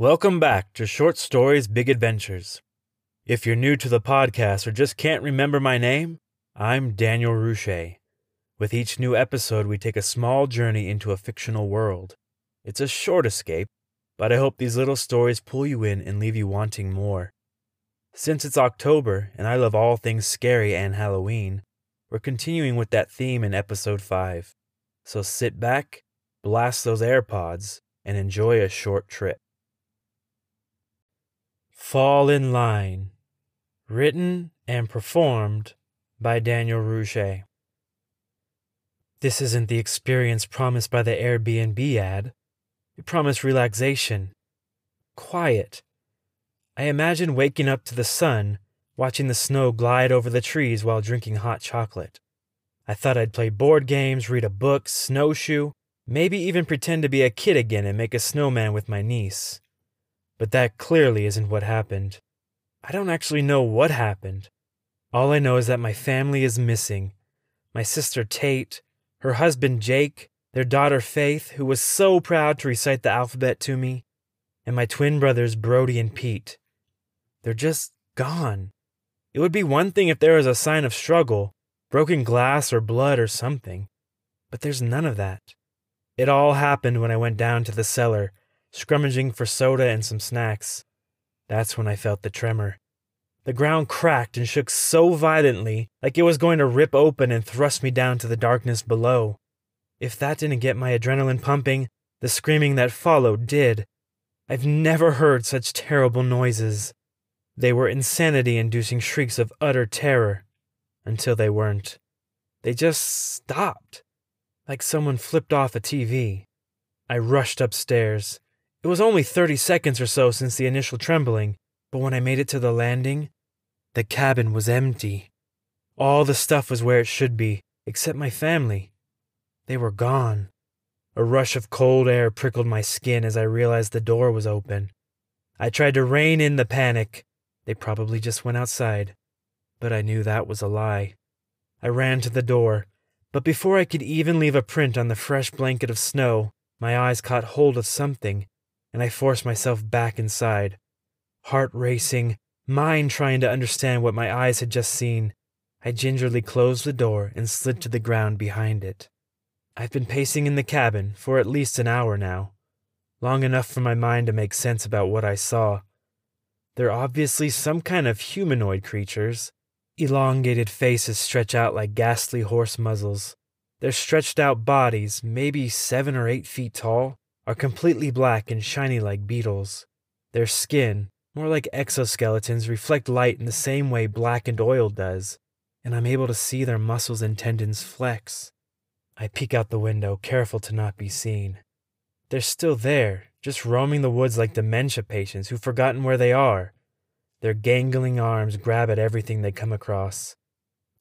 Welcome back to Short Stories Big Adventures. If you're new to the podcast or just can't remember my name, I'm Daniel Ruche. With each new episode, we take a small journey into a fictional world. It's a short escape, but I hope these little stories pull you in and leave you wanting more. Since it's October and I love all things scary and Halloween, we're continuing with that theme in episode 5. So sit back, blast those AirPods, and enjoy a short trip. Fall in Line. Written and performed by Daniel Rouget. This isn't the experience promised by the Airbnb ad. It promised relaxation, quiet. I imagine waking up to the sun, watching the snow glide over the trees while drinking hot chocolate. I thought I'd play board games, read a book, snowshoe, maybe even pretend to be a kid again and make a snowman with my niece. But that clearly isn't what happened. I don't actually know what happened. All I know is that my family is missing. My sister Tate, her husband Jake, their daughter Faith, who was so proud to recite the alphabet to me, and my twin brothers Brody and Pete. They're just gone. It would be one thing if there was a sign of struggle, broken glass or blood or something, but there's none of that. It all happened when I went down to the cellar scrummaging for soda and some snacks. That's when I felt the tremor. The ground cracked and shook so violently, like it was going to rip open and thrust me down to the darkness below. If that didn't get my adrenaline pumping, the screaming that followed did. I've never heard such terrible noises. They were insanity inducing shrieks of utter terror. Until they weren't. They just stopped. Like someone flipped off a TV. I rushed upstairs. It was only 30 seconds or so since the initial trembling, but when I made it to the landing, the cabin was empty. All the stuff was where it should be, except my family. They were gone. A rush of cold air prickled my skin as I realized the door was open. I tried to rein in the panic. They probably just went outside. But I knew that was a lie. I ran to the door, but before I could even leave a print on the fresh blanket of snow, my eyes caught hold of something and I forced myself back inside. Heart racing, mind trying to understand what my eyes had just seen, I gingerly closed the door and slid to the ground behind it. I've been pacing in the cabin for at least an hour now, long enough for my mind to make sense about what I saw. They're obviously some kind of humanoid creatures. Elongated faces stretch out like ghastly horse muzzles. Their stretched out bodies, maybe seven or eight feet tall, are completely black and shiny like beetles. Their skin, more like exoskeletons, reflect light in the same way blackened oil does, and I'm able to see their muscles and tendons flex. I peek out the window, careful to not be seen. They're still there, just roaming the woods like dementia patients who've forgotten where they are. Their gangling arms grab at everything they come across.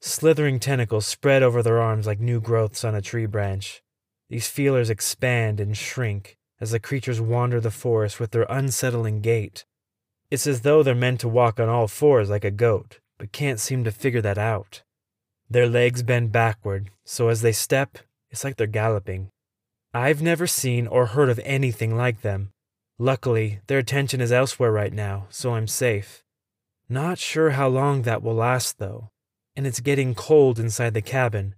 Slithering tentacles spread over their arms like new growths on a tree branch. These feelers expand and shrink as the creatures wander the forest with their unsettling gait. It's as though they're meant to walk on all fours like a goat, but can't seem to figure that out. Their legs bend backward, so as they step, it's like they're galloping. I've never seen or heard of anything like them. Luckily, their attention is elsewhere right now, so I'm safe. Not sure how long that will last, though, and it's getting cold inside the cabin.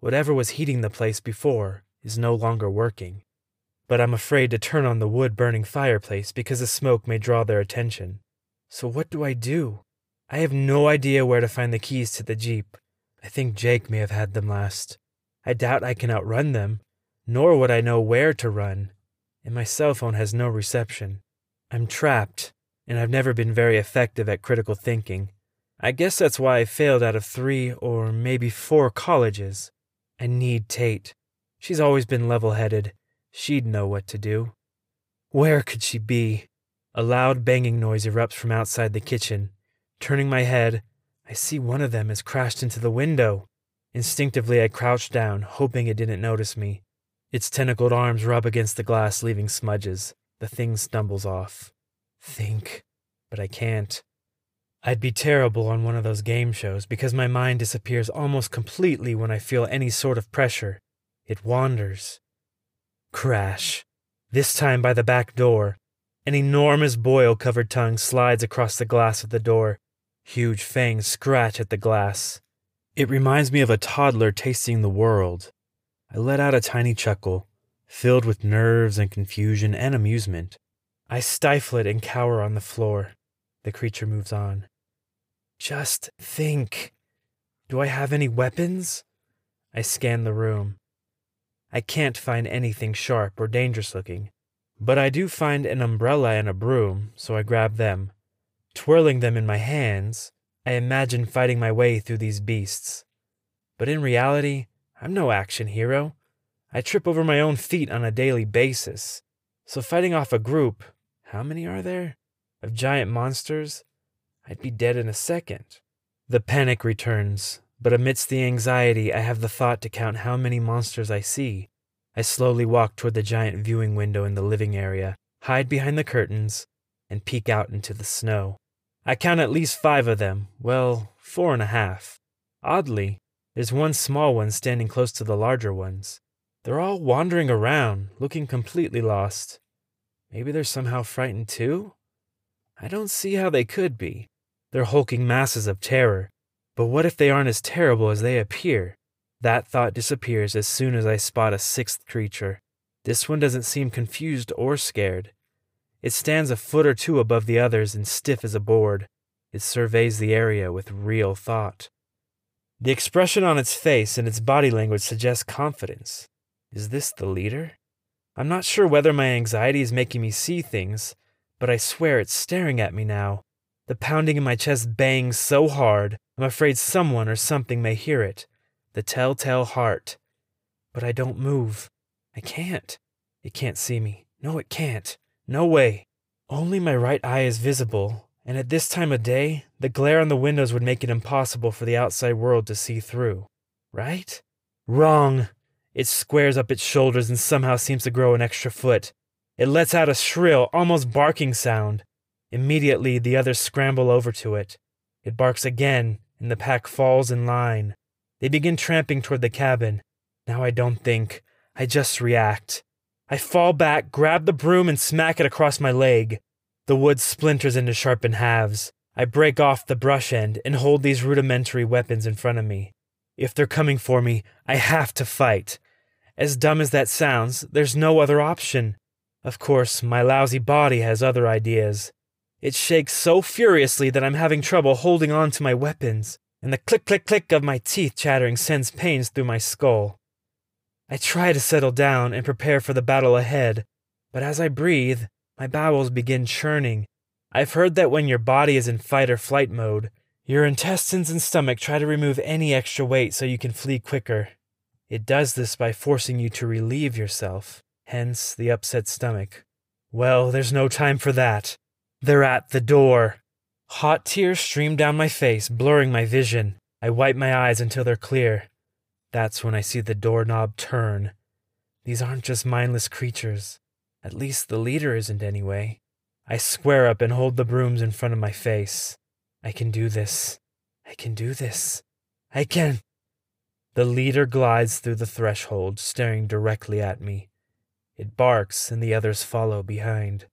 Whatever was heating the place before is no longer working. But I'm afraid to turn on the wood burning fireplace because the smoke may draw their attention. So what do I do? I have no idea where to find the keys to the Jeep. I think Jake may have had them last. I doubt I can outrun them, nor would I know where to run, and my cell phone has no reception. I'm trapped, and I've never been very effective at critical thinking. I guess that's why I failed out of three or maybe four colleges. I need Tate. She's always been level headed. She'd know what to do. Where could she be? A loud banging noise erupts from outside the kitchen. Turning my head, I see one of them has crashed into the window. Instinctively, I crouch down, hoping it didn't notice me. Its tentacled arms rub against the glass, leaving smudges. The thing stumbles off. Think, but I can't. I'd be terrible on one of those game shows because my mind disappears almost completely when I feel any sort of pressure. It wanders. Crash. This time by the back door. An enormous boil covered tongue slides across the glass of the door. Huge fangs scratch at the glass. It reminds me of a toddler tasting the world. I let out a tiny chuckle, filled with nerves and confusion and amusement. I stifle it and cower on the floor. The creature moves on. Just think. Do I have any weapons? I scan the room. I can't find anything sharp or dangerous looking, but I do find an umbrella and a broom, so I grab them. Twirling them in my hands, I imagine fighting my way through these beasts. But in reality, I'm no action hero. I trip over my own feet on a daily basis. So fighting off a group, how many are there? Of giant monsters? I'd be dead in a second. The panic returns, but amidst the anxiety, I have the thought to count how many monsters I see. I slowly walk toward the giant viewing window in the living area, hide behind the curtains, and peek out into the snow. I count at least five of them, well, four and a half. Oddly, there's one small one standing close to the larger ones. They're all wandering around, looking completely lost. Maybe they're somehow frightened too? I don't see how they could be. They're hulking masses of terror, but what if they aren't as terrible as they appear? That thought disappears as soon as I spot a sixth creature. This one doesn't seem confused or scared. It stands a foot or two above the others and stiff as a board. It surveys the area with real thought. The expression on its face and its body language suggests confidence. Is this the leader? I'm not sure whether my anxiety is making me see things, but I swear it's staring at me now. The pounding in my chest bangs so hard, I'm afraid someone or something may hear it. The telltale heart. But I don't move. I can't. It can't see me. No, it can't. No way. Only my right eye is visible, and at this time of day, the glare on the windows would make it impossible for the outside world to see through. Right? Wrong. It squares up its shoulders and somehow seems to grow an extra foot. It lets out a shrill, almost barking sound. Immediately, the others scramble over to it. It barks again, and the pack falls in line. They begin tramping toward the cabin. Now I don't think, I just react. I fall back, grab the broom, and smack it across my leg. The wood splinters into sharpened halves. I break off the brush end and hold these rudimentary weapons in front of me. If they're coming for me, I have to fight. As dumb as that sounds, there's no other option. Of course, my lousy body has other ideas. It shakes so furiously that I'm having trouble holding on to my weapons, and the click click click of my teeth chattering sends pains through my skull. I try to settle down and prepare for the battle ahead, but as I breathe, my bowels begin churning. I've heard that when your body is in fight or flight mode, your intestines and stomach try to remove any extra weight so you can flee quicker. It does this by forcing you to relieve yourself, hence the upset stomach. Well, there's no time for that. They're at the door. Hot tears stream down my face, blurring my vision. I wipe my eyes until they're clear. That's when I see the doorknob turn. These aren't just mindless creatures. At least the leader isn't anyway. I square up and hold the brooms in front of my face. I can do this. I can do this. I can. The leader glides through the threshold, staring directly at me. It barks, and the others follow behind.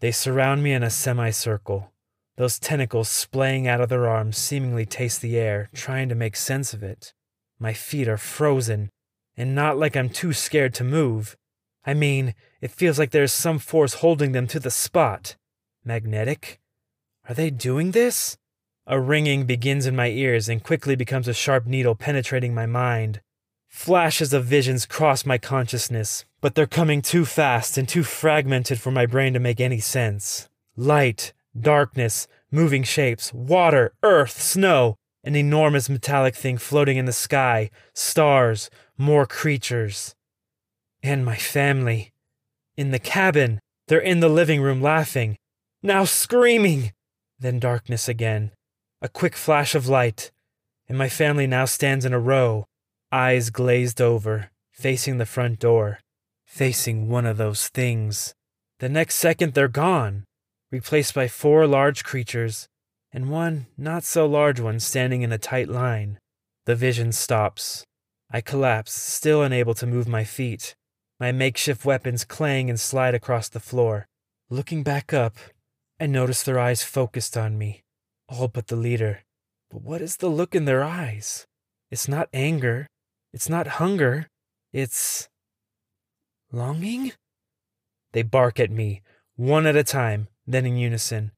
They surround me in a semicircle. Those tentacles splaying out of their arms seemingly taste the air, trying to make sense of it. My feet are frozen, and not like I'm too scared to move. I mean, it feels like there's some force holding them to the spot. Magnetic? Are they doing this? A ringing begins in my ears and quickly becomes a sharp needle penetrating my mind. Flashes of visions cross my consciousness, but they're coming too fast and too fragmented for my brain to make any sense. Light, darkness, moving shapes, water, earth, snow, an enormous metallic thing floating in the sky, stars, more creatures. And my family. In the cabin. They're in the living room laughing. Now screaming. Then darkness again. A quick flash of light. And my family now stands in a row, eyes glazed over, facing the front door facing one of those things. The next second, they're gone, replaced by four large creatures and one not so large one standing in a tight line. The vision stops. I collapse, still unable to move my feet. My makeshift weapons clang and slide across the floor. Looking back up, I notice their eyes focused on me, all but the leader. But what is the look in their eyes? It's not anger. It's not hunger. It's. longing? They bark at me, one at a time, then in unison.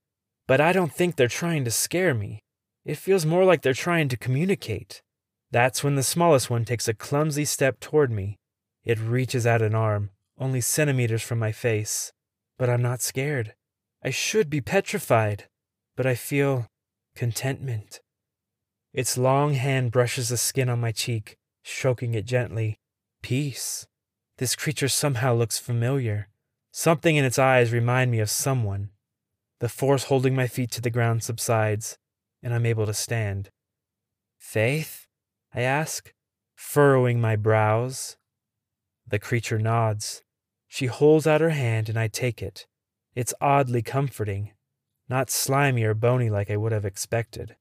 But I don't think they're trying to scare me. It feels more like they're trying to communicate. That's when the smallest one takes a clumsy step toward me. It reaches out an arm, only centimeters from my face. But I'm not scared. I should be petrified, but I feel contentment. Its long hand brushes the skin on my cheek, stroking it gently. Peace. This creature somehow looks familiar. Something in its eyes remind me of someone. The force holding my feet to the ground subsides, and I'm able to stand. Faith? I ask, furrowing my brows. The creature nods. She holds out her hand, and I take it. It's oddly comforting, not slimy or bony like I would have expected.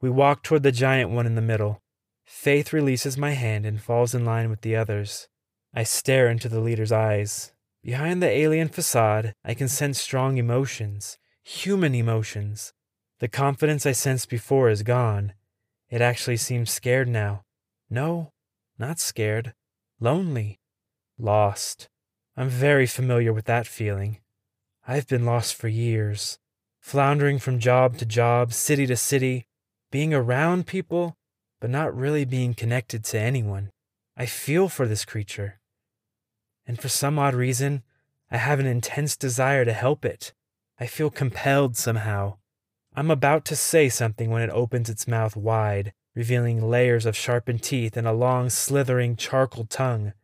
We walk toward the giant one in the middle. Faith releases my hand and falls in line with the others. I stare into the leader's eyes. Behind the alien facade, I can sense strong emotions, human emotions. The confidence I sensed before is gone. It actually seems scared now. No, not scared. Lonely. Lost. I'm very familiar with that feeling. I've been lost for years, floundering from job to job, city to city, being around people, but not really being connected to anyone. I feel for this creature. And for some odd reason, I have an intense desire to help it. I feel compelled somehow. I'm about to say something when it opens its mouth wide, revealing layers of sharpened teeth and a long, slithering charcoal tongue.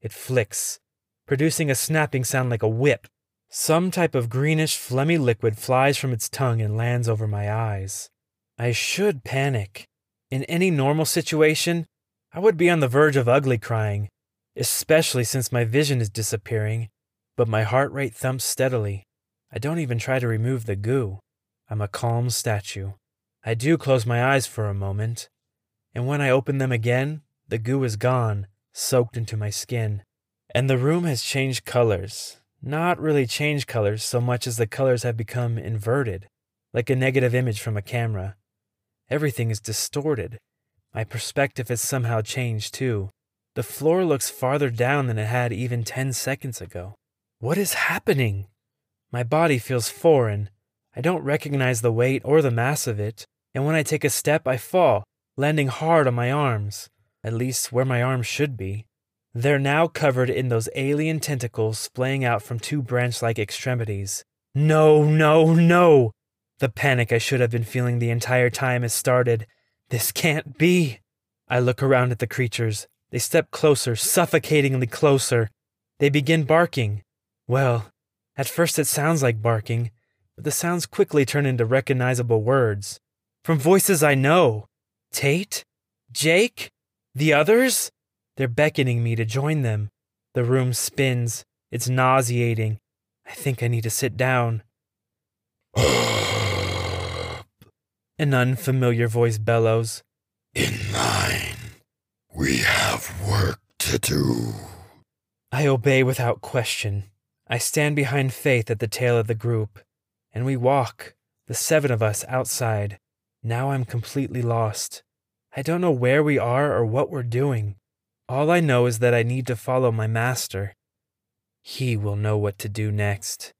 It flicks, producing a snapping sound like a whip. Some type of greenish, phlegmy liquid flies from its tongue and lands over my eyes. I should panic. In any normal situation, I would be on the verge of ugly crying, especially since my vision is disappearing, but my heart rate thumps steadily. I don't even try to remove the goo. I'm a calm statue. I do close my eyes for a moment, and when I open them again, the goo is gone, soaked into my skin. And the room has changed colors, not really changed colors so much as the colors have become inverted, like a negative image from a camera. Everything is distorted. My perspective has somehow changed too. The floor looks farther down than it had even 10 seconds ago. What is happening? My body feels foreign. I don't recognize the weight or the mass of it, and when I take a step, I fall, landing hard on my arms, at least where my arms should be. They're now covered in those alien tentacles splaying out from two branch like extremities. No, no, no! The panic I should have been feeling the entire time has started. This can't be. I look around at the creatures. They step closer, suffocatingly closer. They begin barking. Well, at first it sounds like barking, but the sounds quickly turn into recognizable words. From voices I know. Tate? Jake? The others? They're beckoning me to join them. The room spins. It's nauseating. I think I need to sit down. An unfamiliar voice bellows. In line. We have work to do. I obey without question. I stand behind Faith at the tail of the group, and we walk, the seven of us outside. Now I'm completely lost. I don't know where we are or what we're doing. All I know is that I need to follow my master. He will know what to do next.